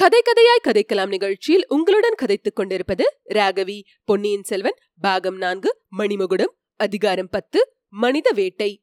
கதை கதையாய் கதைக்கலாம் நிகழ்ச்சியில் உங்களுடன் கதைத்துக் கொண்டிருப்பது ராகவி பொன்னியின் செல்வன் பாகம் நான்கு மணிமகுடம் அதிகாரம் பத்து மனித வேட்டை.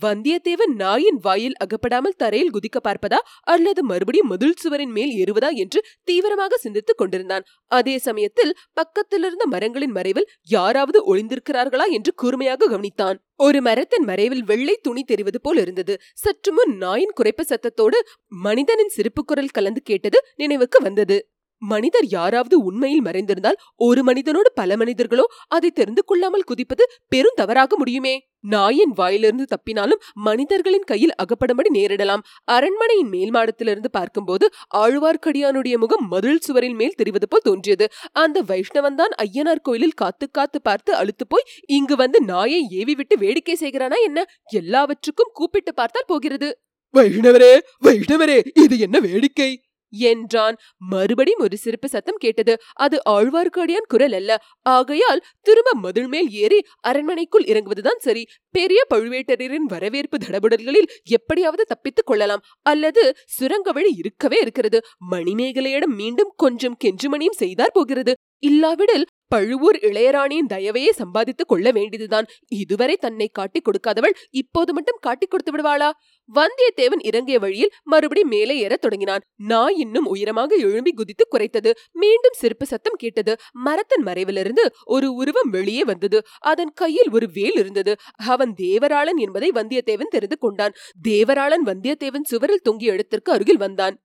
வந்தியத்தேவன் நாயின் வாயில் அகப்படாமல் தரையில் குதிக்க பார்ப்பதா? அல்லது மறுபடியும் மதில் சுவரின் மேல் ஏறுவதா? என்று தீவிரமாக சிந்தித்துக் கொண்டிருந்தான். அதே சமயத்தில் பக்கத்திலிருந்த மரங்களின் மறைவில் யாராவது ஒளிந்திருக்கிறார்களா? என்று கூர்மையாக கவனித்தான். ஒரு மரத்தின் மறைவில் வெள்ளை துணி தெரிவது போல் இருந்தது. சற்று முன் நாயின் குறைப்பு சத்தத்தோடு மனிதனின் சிரிப்பு குரல் கலந்து கேட்டது நினைவுக்கு வந்தது. மனிதர் யாராவது உண்மையில் மறைந்திருந்தால் ஒரு மனிதனோடு பல மனிதர்களோ அதை தெரிந்து கொள்ளாமல் குதிப்பது பெரும் தவறாக முடியுமே. நாயின் வாயிலிருந்து தப்பினாலும் மனிதர்களின் கையில் அகப்படும்படி நேரிடலாம். அரண்மனையின் மேல் மாடத்திலிருந்து பார்க்கும்போது ஆழ்வார்க்கடியானுடைய முகம் மதில் சுவரின் மேல் தெரிவது போல் தோன்றியது. அந்த வைஷ்ணவன்தான் ஐயனார் கோயிலில் காத்து காத்து பார்த்து அழுத்து போய் இங்கு வந்து நாயை ஏவி விட்டு வேடிக்கை செய்கிறானா என்ன? எல்லாவற்றுக்கும் கூப்பிட்டு பார்த்தால் போகிறது. வைஷ்ணவரே வைஷ்ணவரே இது என்ன வேடிக்கை? என்றான். மறுபடியும் ஒரு சிரிப்பு சத்தம் கேட்டது. அது ஆழ்வார்க்கடியான் குரல் அல்ல. ஆகையால் திரும்ப மதில் மேல் ஏறி அரண்மனைக்குள் இறங்குவதுதான் சரி. பெரிய பழுவேட்டரின் வரவேற்பு தடபுடல்களில் எப்படியாவது தப்பித்துக் கொள்ளலாம். அல்லது சுரங்க வழி இருக்கவே இருக்கிறது. மணிமேகலையிடம் மீண்டும் கொஞ்சம் கெஞ்சுமணியும் செய்தார் போகிறது. இல்லாவிடில் பழுவூர் இளையராணியின் தயவையே சம்பாதித்துக் கொள்ள வேண்டியதுதான். இதுவரை தன்னை காட்டிக் கொடுக்காதவள் இப்போது மட்டும் காட்டிக் கொடுத்து விடுவாளா? வந்தியத்தேவன் இறங்கிய வழியில் மறுபடி மேலே ஏறத் தொடங்கினான். நாய் இன்னும் உயரமாக எழும்பி குதித்து குறைத்தது மீண்டும் சிரிப்பு சத்தம் கேட்டது. மரத்தின் மறைவிலிருந்து ஒரு உருவம் வெளியே வந்தது. அதன் கையில் ஒரு வேல் இருந்தது. அவன் தேவராளன் என்பதை வந்தியத்தேவன் தெரிந்து கொண்டான். தேவராளன் வந்தியத்தேவன் சுவரில் தொங்கிய இடத்திற்கு அருகில் வந்தான்.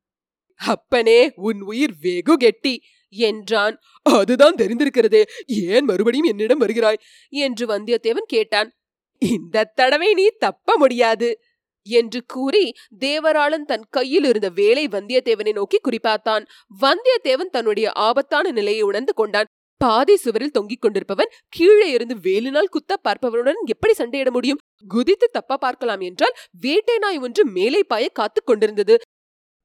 அப்பனே உன் உயிர் வெகு கெட்டி. என்றான். அதுதான் தெரிந்திருக்கிறதே. ஏன் மறுபடியும் என்னிடம் வருகிறாய்? என்று வந்தியத்தேவன் கேட்டான். இந்த தடவை நீ தப்ப முடியாது என்று கூறி தேவராளன் தன் கையில் இருந்த வேலை வந்தியத்தேவனை நோக்கி குறிப்பார்த்தான் வந்தியத்தேவன் தன்னுடைய ஆபத்தான நிலையை உணர்ந்து கொண்டான். பாதை சுவரில் தொங்கிக் கொண்டிருப்பவன் கீழே இருந்து வேலினால் குத்த பார்ப்பவனுடன் எப்படி சண்டையிட முடியும்? குதித்து தப்ப பார்க்கலாம் என்றால் வேட்டை நாய் ஒன்று மேலே பாய காத்துக் கொண்டிருந்தது.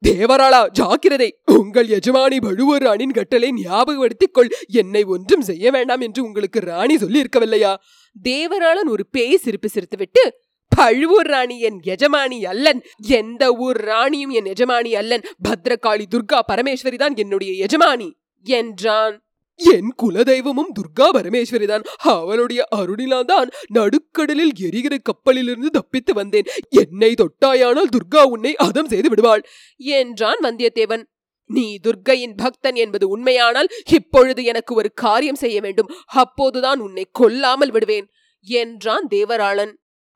தேவராளா ஜாக்கிரதை. உங்கள் எஜமானி பழுவூர் ராணின் கட்டளை ஞாபகப்படுத்திக் கொள் என்னை ஒன்றும் செய்ய வேண்டாம் என்று உங்களுக்கு ராணி சொல்லி இருக்கவில்லையா தேவராளன் ஒரு பேய் சிரிப்பு சிரித்துவிட்டு பழுவூர் ராணி என் எஜமானி அல்லன். எந்த ஊர் ராணியும் என் எஜமானி அல்லன். பத்ரகாளி துர்கா பரமேஸ்வரி தான் என்னுடைய எஜமானி என்றான். என் குலதெய்வமும் துர்கா பரமேஸ்வரி தான். அவளுடைய அருணிலாதான் நடுக்கடலில் எரிகிற கப்பலிலிருந்து தப்பித்து வந்தேன். என்னை தொட்டாயானால் துர்கா உன்னை அதம் செய்து விடுவாள் என்றான் வந்தியத்தேவன். நீ துர்க்கையின் பக்தன் என்பது உண்மையானால் இப்பொழுது எனக்கு ஒரு காரியம் செய்ய வேண்டும். அப்போதுதான் உன்னை கொல்லாமல் விடுவேன் என்றான் தேவராளன்.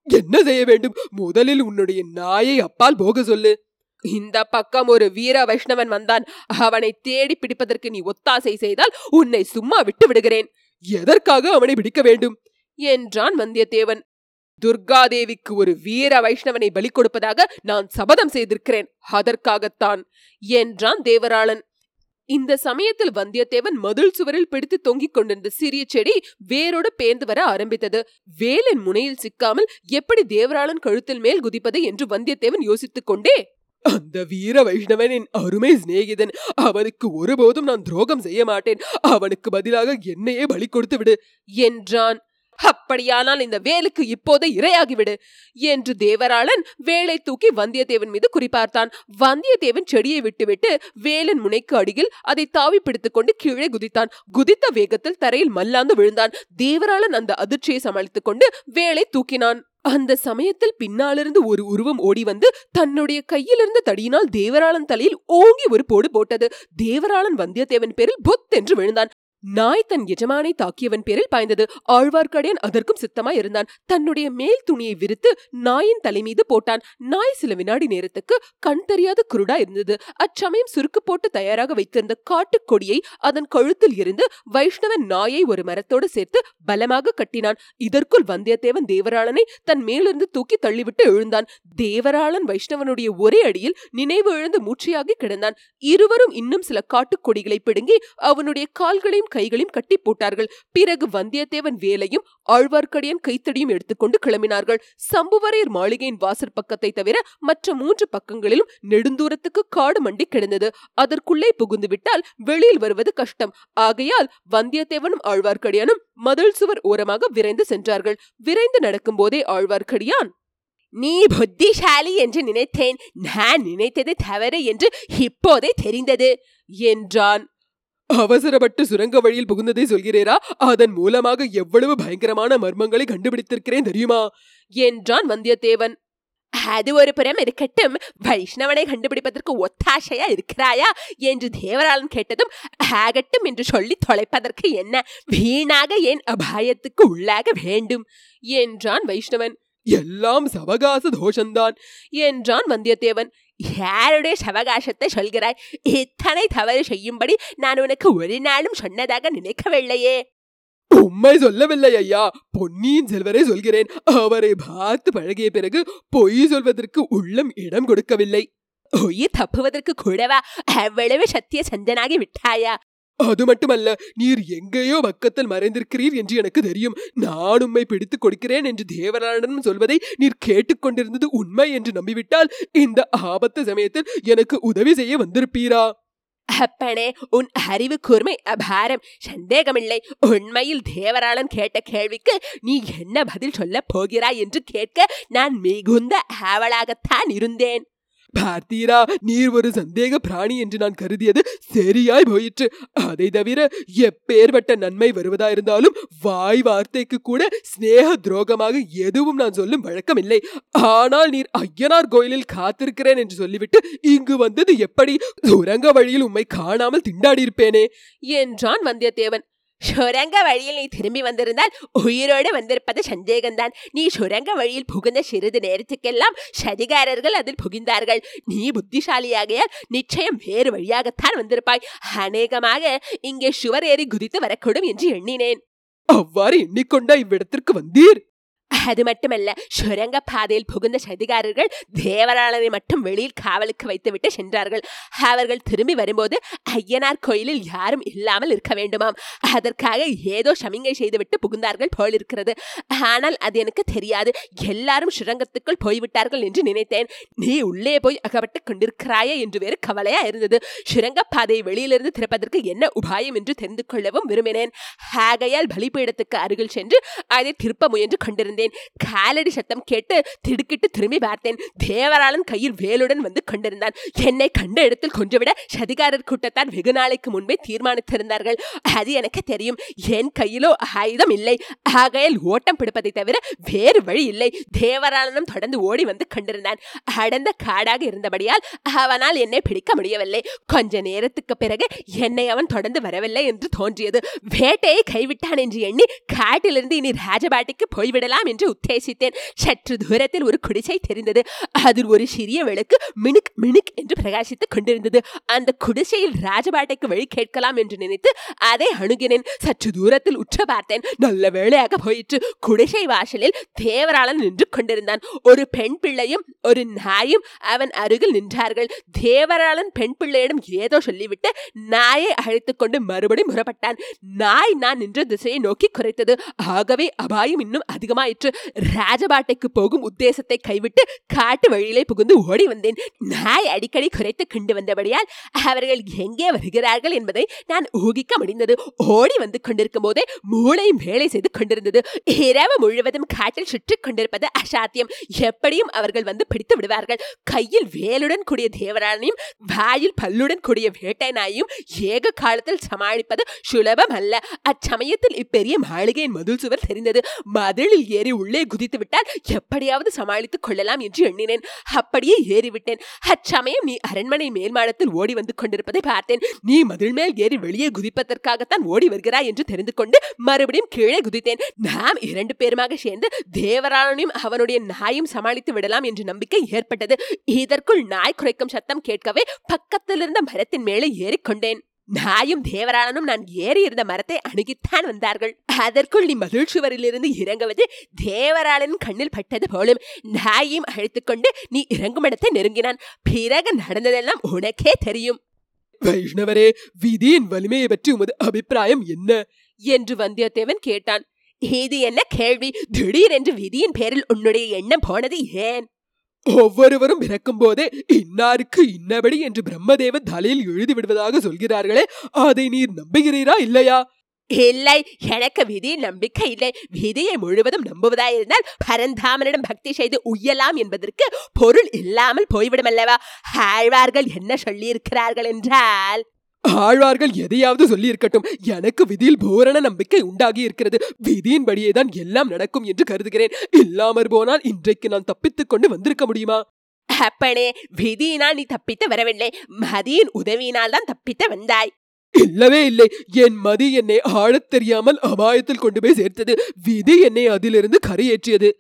என்ன செய்ய வேண்டும்? முதலில் உன்னுடைய நாயை அப்பால் போக சொல்லு. இந்த பக்கம் ஒரு வீர வைஷ்ணவன் வந்தான். அவனை தேடி பிடிப்பதற்கு நீ ஒத்தாசை செய்தால் உன்னை சும்மா விட்டு விடுகிறேன். எதற்காக அவனை பிடிக்க வேண்டும்? என்றான் வந்தியத்தேவன். துர்காதேவிக்கு ஒரு வீர வைஷ்ணவனை பலி கொடுப்பதாக நான் சபதம் செய்திருக்கிறேன். அதற்காகத்தான் என்றான் தேவராளன். இந்த சமயத்தில் வந்தியத்தேவன் மதில் சுவரில் பிடித்து தொங்கிக் கொண்டிருந்த சிறிய செடி வேரோடு பேந்து வர ஆரம்பித்தது. வேலின் முனையில் சிக்காமல் எப்படி தேவராளன் கழுத்தில் மேல் குதிப்பது என்று வந்தியத்தேவன் யோசித்துக் கொண்டே அந்த வீர வைஷ்ணவனின் அருமை சிநேகிதன் அவனுக்கு ஒருபோதும் நான் துரோகம் செய்ய மாட்டேன். அவனுக்கு பதிலாக என்னையே பலி கொடுத்து விடு என்றான். அப்படியானால் இந்த வேலுக்கு இப்போதே இரையாகிவிடு என்று தேவராளன் வேலை தூக்கி வந்தியத்தேவன் மீது குறிப்பார்த்தான். வந்தியத்தேவன் செடியை விட்டுவிட்டு வேலன் முனைக்கு அடியில் அதை தாவி பிடித்துக் கொண்டு கீழே குதித்தான். குதித்த வேகத்தில் தரையில் மல்லாந்து விழுந்தான். தேவராளன் அந்த அதிர்ச்சியை சமாளித்துக் கொண்டு வேலை தூக்கினான். அந்த சமயத்தில் பின்னாலிருந்து ஒரு உருவம் ஓடி வந்து தன்னுடைய கையிலிருந்து தடியினால் தேவராளன் தலையில் ஓங்கி ஒரு போடு போட்டது. தேவராளன் வந்தியத்தேவன் பேரில் புத் என்று விழுந்தான். நாய் தன் எஜமானை தாக்கியவன் பேரில் பாய்ந்தது. ஆழ்வார்க்கடியான் அதற்கும் சித்தமாய் இருந்தான். தன்னுடைய மேல் துணியை விரித்து நாயின் தலை மீது போட்டான். நாய் சில வினாடி நேரத்துக்கு கண் தெரியாத குருடா இருந்தது. அச்சமயம் சுருக்கு போட்டு தயாராக வைத்திருந்த காட்டுக் கொடியை அதன் கழுத்தில் இருந்து வைஷ்ணவன் நாயை ஒரு மரத்தோடு சேர்த்து பலமாக கட்டினான். இதற்குள் வந்தியத்தேவன் தேவராளனை தன் மேலிருந்து தூக்கி தள்ளிவிட்டு எழுந்தான். தேவராளன் வைஷ்ணவனுடைய ஒரே அடியில் நினைவு எழுந்து மூச்சையாகி கிடந்தான். இருவரும் இன்னும் சில காட்டுக் கொடிகளை பிடுங்கி அவனுடைய கால்களையும் கைகளையும் கட்டி போட்டார்கள். பிறகு வந்தியத்தேவன் வேலையும் ஆழ்வார்க்கடியான் கைத்தடியும் எடுத்துக்கொண்டு கிளம்பினார்கள். சம்புவரையர் மாளிகையின் வாசற் பக்கத்தை தவிர மற்ற மூன்று பக்கங்களிலும் நெடுந்தூரத்துக்கு காடு மண்டி கிடந்தது. அதற்குள்ளே புகுந்து விட்டால் வெளியில் வருவது கஷ்டம். ஆகையால் வந்தியத்தேவனும் ஆழ்வார்க்கடியானும் மதில் சுவர் ஓரமாக விரைந்து சென்றார்கள். விரைந்து நடக்கும் போதே ஆழ்வார்க்கடியான் நீ புத்திசாலி என்று நினைத்தேன். நான் நினைத்தது தவறு என்று இப்போதே தெரிந்தது என்றான். அவசரப்பட்டு சுரங்க வழியில் புகுந்ததை சொல்கிறீரா? அதன் மூலமாக எவ்வளவு பயங்கரமான மர்மங்களை கண்டுபிடித்திருக்கிறேன் தெரியுமா? என்றான் வந்தியத்தேவன். அது ஒரு புறம் இருக்கட்டும். வைஷ்ணவனை கண்டுபிடிப்பதற்கு ஒத்தாசையா இருக்கிறாயா? என்று தேவராளன் கேட்டதும் ஆகட்டும் என்று சொல்லி தொலைப்பதற்கு என்ன? வீணாக ஏன் அபாயத்துக்கு உள்ளாக வேண்டும்? என்றான் வைஷ்ணவன். எல்லாம் சவகாச தோஷந்தான் என்றான் வந்தியத்தேவன். யாருடைய சவகாசத்தை சொல்கிறாய்? இத்தனை தவறு செய்யும்படி நான் உனக்கு ஒரு நாளும் சொன்னதாக நினைக்கவில்லையே. உண்மை சொல்லவில்லை ஐயா. பொன்னியின் செல்வரை சொல்கிறேன். அவரை பார்த்து பழகிய பிறகு பொய் சொல்வதற்கு உள்ளம் இடம் கொடுக்கவில்லை. உயிர் தப்புவதற்கு கூடவா? அவ்வளவு சத்திய சந்தனாகி விட்டாயா? அது மட்டுமல்ல நீர் எங்கேயோ பக்கத்தில் மறைந்திருக்கிறீர் என்று எனக்கு தெரியும். நான் உம்மை பிடித்துக் கொடுக்கிறேன் என்று தேவராளனும் சொல்வதை நீர் கேட்டுக்கொண்டிருந்தது உண்மை என்று நம்பிவிட்டால் இந்த ஆபத்து சமயத்தில் எனக்கு உதவி செய்ய வந்திருப்பீரா? அப்பனே உன் அறிவு கூர்மை அபாரம். சந்தேகமில்லை. உண்மையில் தேவராளன் கேட்ட கேள்விக்கு நீ என்ன பதில் சொல்லப் போகிறாய் என்று கேட்க நான் மிகுந்த ஆவலாகத்தான் இருந்தேன். பார்த்தீரா நீர் ஒரு சந்தேக பிராணி என்று நான் கருதியது சரியாய் போயிற்று. அதை தவிர எப்பேற்பட்ட நன்மை வருவதாயிருந்தாலும் வாய் வார்த்தைக்கு கூட சிநேக துரோகமாக எதுவும் நான் சொல்லும் வழக்கமில்லை. ஆனால் நீர் ஐயனார் கோயிலில் காத்திருக்கிறேன் என்று சொல்லிவிட்டு இங்கு வந்தது எப்படி? சுரங்க வழியில் உம்மை காணாமல் திண்டாடியிருப்பேனே! என்றான் வந்தியத்தேவன். சுரங்க வழியில் நீ திரும்பி வந்திருந்தால் உயிரோடு வந்திருப்பது சந்தேகம்தான் நீ சுரங்க வழியில் புகுந்த சிறிது நேரத்துக்கெல்லாம் சதிகாரர்கள் அதில் புகிந்தார்கள் நீ புத்திசாலியாகையால் நிச்சயம் வேறு வழியாகத்தான் வந்திருப்பாய் அநேகமாக இங்கே சுவர் ஏறி குதித்து வரக்கூடும் என்று எண்ணினேன் அவ்வாறு எண்ணிக்கொண்டா இவ்விடத்திற்கு வந்தீர் அது மட்டுமல்ல சுரங்க பாதையில் புகுந்த சதிகாரர்கள் தேவராளனை மட்டும் வெளியில் காவலுக்கு வைத்துவிட்டு சென்றார்கள். அவர்கள் திரும்பி வரும்போது ஐயனார் கோயிலில் யாரும் இல்லாமல் இருக்க வேண்டுமாம். அதற்காக ஏதோ சமிங்கை செய்துவிட்டு புகுந்தார்கள் போலிருக்கிறது. ஆனால் அது எனக்கு தெரியாது. எல்லாரும் சுரங்கத்துக்குள் போய்விட்டார்கள் என்று நினைத்தேன். நீ உள்ளே போய் அகப்பட்டுக் கொண்டிருக்கிறாயே என்று வேறு கவலையா இருந்தது. சுரங்க பாதையை வெளியிலிருந்து திறப்பதற்கு என்ன உபாயம் என்று தெரிந்து கொள்ளவும் விரும்பினேன். ஆகையால் பலிபீடத்துக்கு அருகில் சென்று அதை திருப்ப முயன்று கொண்டிருந்தேன். காலடி சத்தம் கேட்டு திடுக்கிட்டு திரும்பி பார்த்தேன். தேவராளன் கையில் வேலுடன் வந்து கொண்டிருந்தான். என்னை கண்ட இடத்தில் கொஞ்சம் விட சதிகாரர் கூட்டத்தார் வெகு நாளைக்கு முன்பே தீர்மானித்திருந்தார்கள். அது எனக்கு தெரியும். என் கையிலோ ஆயுதம் இல்லை. ஆகையால் ஓட்டம் பிடிப்பதை தவிர வேறு வழி இல்லை. தேவராளனும் தொடர்ந்து ஓடி வந்து கண்டிருந்தான். அடர்ந்த காடாக இருந்தபடியால் அவனால் என்னை பிடிக்க முடியவில்லை. கொஞ்ச நேரத்துக்கு பிறகு என்னை அவன் தொடர்ந்து வரவில்லை என்று தோன்றியது. வேட்டையை கைவிட்டான் என்று எண்ணி காட்டிலிருந்து இனி ராஜபாட்டிக்கு போய்விடலாம். என்று உத்தேசித்தேன். சற்று தூரத்தில் ஒரு குடிசை தெரிந்தது. அதில் ஒரு சிறிய விளக்கு மினுக் மினுக் என்று பிரகாசித்துக் கொண்டிருந்தது. அந்த குடிசையில் ராஜபாட்டைக்கு வழி கேட்கலாம் என்று நினைத்து அதை அணுகினேன். சற்று தூரத்தில் உற்ற பார்த்தேன். நல்ல வேளையாக போயிற்று. குடிசை வாசலில் தேவராளன் நின்று கொண்டிருந்தான். ஒரு பெண் பிள்ளையும் ஒரு நாயும் அவன் அருகில் நின்றார்கள். தேவராளன் பெண் பிள்ளையிடம் ஏதோ சொல்லிவிட்டு நாயை அழைத்துக் கொண்டு மறுபடி முறப்பட்டான். நாய் நான் நின்ற திசையை நோக்கி குறைத்தது. ஆகவே அபாயம் இன்னும் அதிகமாயிற்று. ராஜபாட்டைக்கு போகும் உத்தேசத்தை கைவிட்டு காட்டு வழியிலே புகுந்து ஓடி வந்தேன் நாய் அடிக்கடி குறைத்து கண்டு வந்தபடியால் அவர்கள் எங்கே வருகிறார்கள் என்பதை நான் ஊகிக்க முடிந்தது ஓடி வந்து கொண்டிருக்கும் போதே மூளை வேலை செய்து கொண்டிருந்தது இரவு முழுவதும் காட்டில் சுற்றி கொண்டிருப்பது அசாத்தியம் எப்படியும் அவர்கள் வந்து பிடித்து விடுவார்கள் கையில் வேலுடன் கூடிய தேவரானையும் வாயில் பல்லுடன் கூடிய வேட்டை நாயும் ஏக காலத்தில் சமாளிப்பது சுலபம் அல்ல அச்சமயத்தில் இப்பெரிய மாளிகையின் மதில் சுவர் தெரிந்தது மதிலில் ஏறி உள்ளே குதித்து விட்டால் எப்படியாவது சமாளித்துக் கொள்ளலாம் என்று எண்ணினேன். அப்படியே ஏறிவிட்டேன். அச்சமயம் நீ அரண்மனை மேல்மாடத்தில் ஓடி வந்து கொண்டிருப்பதை பார்த்தேன். நீ மதில் மேல் ஏறி வெளியே குதிப்பதற்காகத்தான் ஓடி வருகிறாய் என்று தெரிந்து கொண்டு மறுபடியும் கீழே குதித்தேன். நாம் இரண்டு பேருமாக சேர்ந்து தேவராளனையும் அவனுடைய நாயும் சமாளித்து விடலாம் என்ற நம்பிக்கை ஏற்பட்டது. இதற்குள் நாய் குறைக்கும் சத்தம் கேட்கவே பக்கத்தில் இருந்த மரத்தின் மேலே ஏறிக்கொண்டேன். நாயும் தேவராளனும் நான் ஏறி இருந்த மரத்தை அணுகித்தான் வந்தார்கள். அதற்குள் நீ மகிழ் சுவரிலிருந்து இறங்குவது தேவராளன் கண்ணில் பட்டது போலும். நாயையும் அழைத்துக் கொண்டு நீ இறங்கும் இடத்தை நெருங்கினான். பிறகு நடந்ததெல்லாம் உனக்கே தெரியும். வைஷ்ணவரே விதியின் வலிமையை பற்றி உமது அபிப்பிராயம் என்ன? என்று வந்தியத்தேவன் கேட்டான். இது என்ன கேள்வி? திடீரென்று விதியின் பேரில் உன்னுடைய எண்ணம் போனது ஏன்? ஒவ்வொருவரும் பிறக்கும் போதே இன்னாருக்கு இன்னபடி என்று பிரம்மதேவன் தலையில் எழுதி விடுவதாக சொல்கிறார்களே அதை நீர் நம்புகிறீரா இல்லையா? இல்லை எனக்கு விதி நம்பிக்கை இல்லை. விதியை முழுவதும் நம்புவதாயிருந்தால் பரந்தாமனிடம் பக்தி செய்து உய்யலாம் என்பதற்கு பொருள் இல்லாமல் போய்விடும் அல்லவா ஆழ்வார்கள் என்ன சொல்லியிருக்கிறார்கள் என்றால் ஆழ்வார்கள் எதையாவது சொல்லி இருக்கட்டும் எனக்கு விதியில் பூரண நம்பிக்கை உண்டாகி இருக்கிறது விதியின்படியே தான் எல்லாம் நடக்கும் என்று கருதுகிறேன். இல்லாமற் போனால் இன்றைக்கு நான் தப்பித்துக் கொண்டு வந்திருக்க முடியுமா? அப்பனே விதியினால் நீ தப்பித்து வரவில்லை. மதியின் உதவியினால் தான் தப்பித்து வந்தாய். இல்லவே இல்லை. என் மதி என்னை ஆழத் தெரியாமல் அபாயத்தில் கொண்டு போய் சேர்த்தது. விதி என்னை அதிலிருந்து கரையேற்றியது.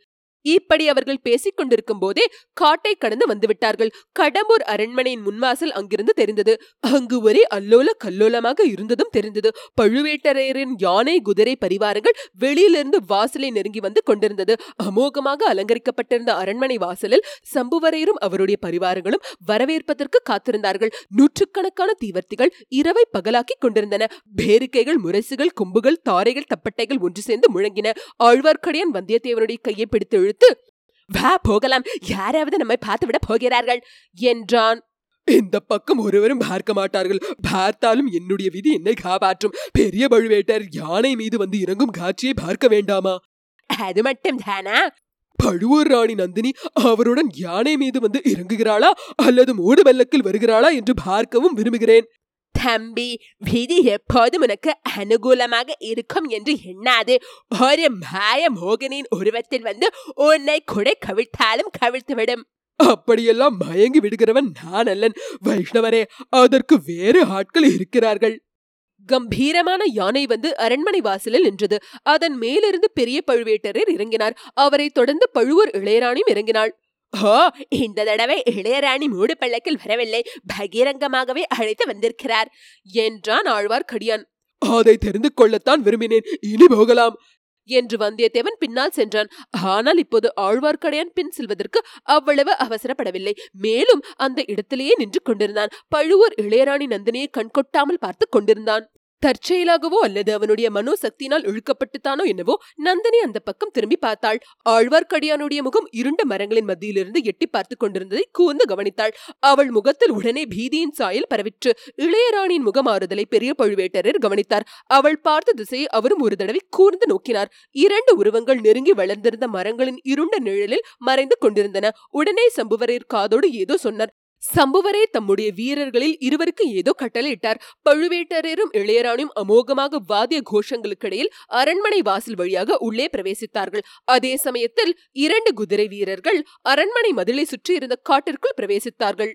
இப்படி அவர்கள் பேசிக் கொண்டிருக்கும் போதே காட்டை கடந்து வந்துவிட்டார்கள். கடம்பூர் அரண்மனையின் முன்வாசல் அங்கிருந்து தெரிந்தது. அங்கு ஒரே அல்லோல கல்லோலமாக இருந்ததும் தெரிந்தது. பழுவேட்டரையரின் யானை குதிரை பரிவாரங்கள் வெளியிலிருந்து வாசலை நெருங்கி வந்து கொண்டிருந்தது. அமோகமாக அலங்கரிக்கப்பட்டிருந்த அரண்மனை வாசலில் சம்புவரையரும் அவருடைய பரிவாரங்களும் வரவேற்பதற்கு காத்திருந்தார்கள். நூற்றுக்கணக்கான தீவர்த்திகள் இரவை பகலாக்கிக் கொண்டிருந்தன. பேரிக்கைகள் முரசுகள் கொம்புகள் தாரைகள் தப்பட்டைகள் ஒன்று சேர்ந்து முழங்கின. ஆழ்வார்க்கடியான் வந்தியத்தேவனுடைய கையை பிடித்து எடுத்து வா போகலாம். யாராவது நம்மை பார்த்துவிட போகிறார்கள் என்றான். இந்த பக்கம் ஒருவரும் பார்க்க மாட்டார்கள். பார்த்தாலும் என்னுடைய விதி என்னை காப்பாற்றும். பெரிய பழுவேட்டர் யானை மீது வந்து இறங்கும் காட்சியை பார்க்க வேண்டாமா? அது மட்டும் தானா? பழுவூர் ராணி நந்தினி அவருடன் யானை மீது வந்து இறங்குகிறாளா அல்லது மூடு வெள்ளக்கில் வருகிறாளா என்று பார்க்கவும் விரும்புகிறேன். தம்பி விதி எப்போதும் உனக்கு அனுகூலமாக இருக்கும் என்று எண்ணாது ஒரு மாய மோகனின் உருவத்தில் வந்து உன்னை குடை கவிழ்த்தாலும் கவிழ்த்துவிடும் அப்படியெல்லாம் மயங்கி விடுகிறவன் நான் அல்லன் வைஷ்ணவரே அதற்கு வேறு ஆட்கள் இருக்கிறார்கள் கம்பீரமான யானை வந்து அரண்மனை வாசலில் நின்றது அதன் மேலிருந்து பெரிய பழுவேட்டரர் இறங்கினார் அவரைத் தொடர்ந்து பழுவூர் இளையராணியும் இறங்கினாள் ஓ இந்த தடவை இளையராணி மூடு பள்ளக்கில் வரவில்லை. பகிரங்கமாகவே அழைத்து வந்திருக்கிறார். என்றான் ஆழ்வார்க்கடியான் அதை தெரிந்து கொள்ளத்தான் விரும்பினேன். இனி போகலாம். என்று வந்தியத்தேவன் பின்னால் சென்றான். ஆனால் இப்போது ஆழ்வார்க்கடையான் பின் செல்வதற்கு அவ்வளவு அவசரப்படவில்லை. மேலும் அந்த இடத்திலேயே நின்று கொண்டிருந்தான். பழுவூர் இளையராணி நந்தினியை கண்கொட்டாமல் பார்த்து கொண்டிருந்தான். தற்செயலாகவோ அல்லது அவனுடைய மனோசக்தியினால் இழுக்கப்பட்டுத்தானோ என்னவோ நந்தினி அந்த பக்கம் திரும்பி பார்த்தாள். ஆழ்வார்க்கடியானுடைய முகம் இருண்ட மரங்களின் மத்தியிலிருந்து எட்டி பார்த்து கொண்டிருந்ததை கூர்ந்து கவனித்தாள். அவள் முகத்தில் உடனே பீதியின் சாயல் பரவிற்று. இளையராணியின் முகமாறுதலை பெரிய பழுவேட்டரர் கவனித்தார். அவள் பார்த்த திசையை அவரும் ஒரு தடவை கூர்ந்து நோக்கினார். இரண்டு உருவங்கள் நெருங்கி வளர்ந்திருந்த மரங்களின் இருண்ட நிழலில் மறைந்து கொண்டிருந்தன. உடனே சம்புவரையர் காதோடு ஏதோ சொன்னார். சம்புவரே தம்முடைய வீரர்களில் இருவருக்கு ஏதோ கட்டளையிட்டார். பழுவேட்டரையரும் இளையராணியும் அமோகமாக வாத்திய கோஷங்களுக்கிடையில் அரண்மனை வாசல் வழியாக உள்ளே பிரவேசித்தார்கள். அதே சமயத்தில் இரண்டு குதிரை வீரர்கள் அரண்மனை மதிலை சுற்றி இருந்த காட்டிற்குள் பிரவேசித்தார்கள்.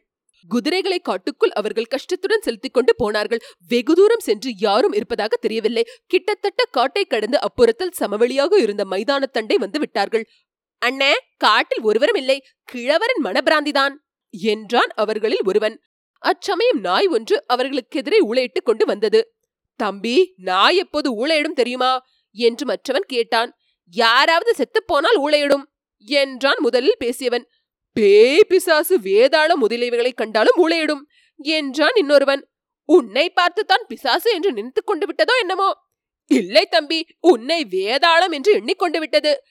குதிரைகளை காட்டுக்குள் அவர்கள் கஷ்டத்துடன் செலுத்திக் கொண்டு போனார்கள். வெகு தூரம் சென்று யாரும் இருப்பதாக தெரியவில்லை. கிட்டத்தட்ட காட்டை கடந்து அப்புறத்தில் சமவெளியாக இருந்த மைதானத்தண்டை வந்து விட்டார்கள். அண்ணே காட்டில் ஒருவரும் இல்லை. கிழவரின் மனபிராந்திதான் என்றான் அவர்களில் ஒருவன். அச்சமயம் நாய் ஒன்று அவர்களுக்கு எதிரே ஊழையிட்டுக் கொண்டு வந்தது. தம்பி நாய் எப்போது ஊழையிடும் தெரியுமா? என்று மற்றவன் கேட்டான். யாராவது செத்துப்போனால் ஊழையிடும் என்றான் முதலில் பேசியவன். பேய் பிசாசு வேதாளம் முதலியவைகளை கண்டாலும் ஊழையிடும் என்றான் இன்னொருவன். உன்னை பார்த்துத்தான் பிசாசு என்று நினைத்துக் கொண்டு விட்டதோ என்னமோ? இல்லை தம்பி உன்னை வேதாளம் என்று எண்ணிக்கொண்டு விட்டது.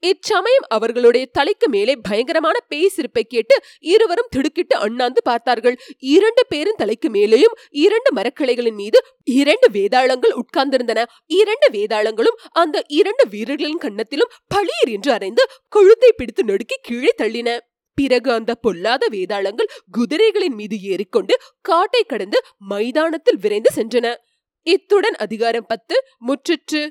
இச்சமயம் அவர்களுடைய தலைக்கு மேலே பயங்கரமான பேய் சிரிப்பை கேட்டு இருவரும் திடுக்கிட்டு அண்ணாந்து பார்த்தார்கள். இரண்டு பேரும் தலைக்கு மேலேயும் இரண்டு மரக்கிளைகளின் மீது இரண்டு வேதாளங்கள் உட்கார்ந்திருந்தன. இரண்டு வேதாளங்களும் அந்த இரண்டு வீரர்களின் கன்னத்திலும் பளியர் என்று அறைந்து கொழுத்தை பிடித்து நடுக்கி கீழே தள்ளின. பிறகு அந்த பொல்லாத வேதாளங்கள் குதிரைகளின் மீது ஏறிக்கொண்டு காட்டை கடந்து மைதானத்தில் விரைந்து சென்றன. இத்துடன் அதிகாரம் பத்து முற்றிற்று.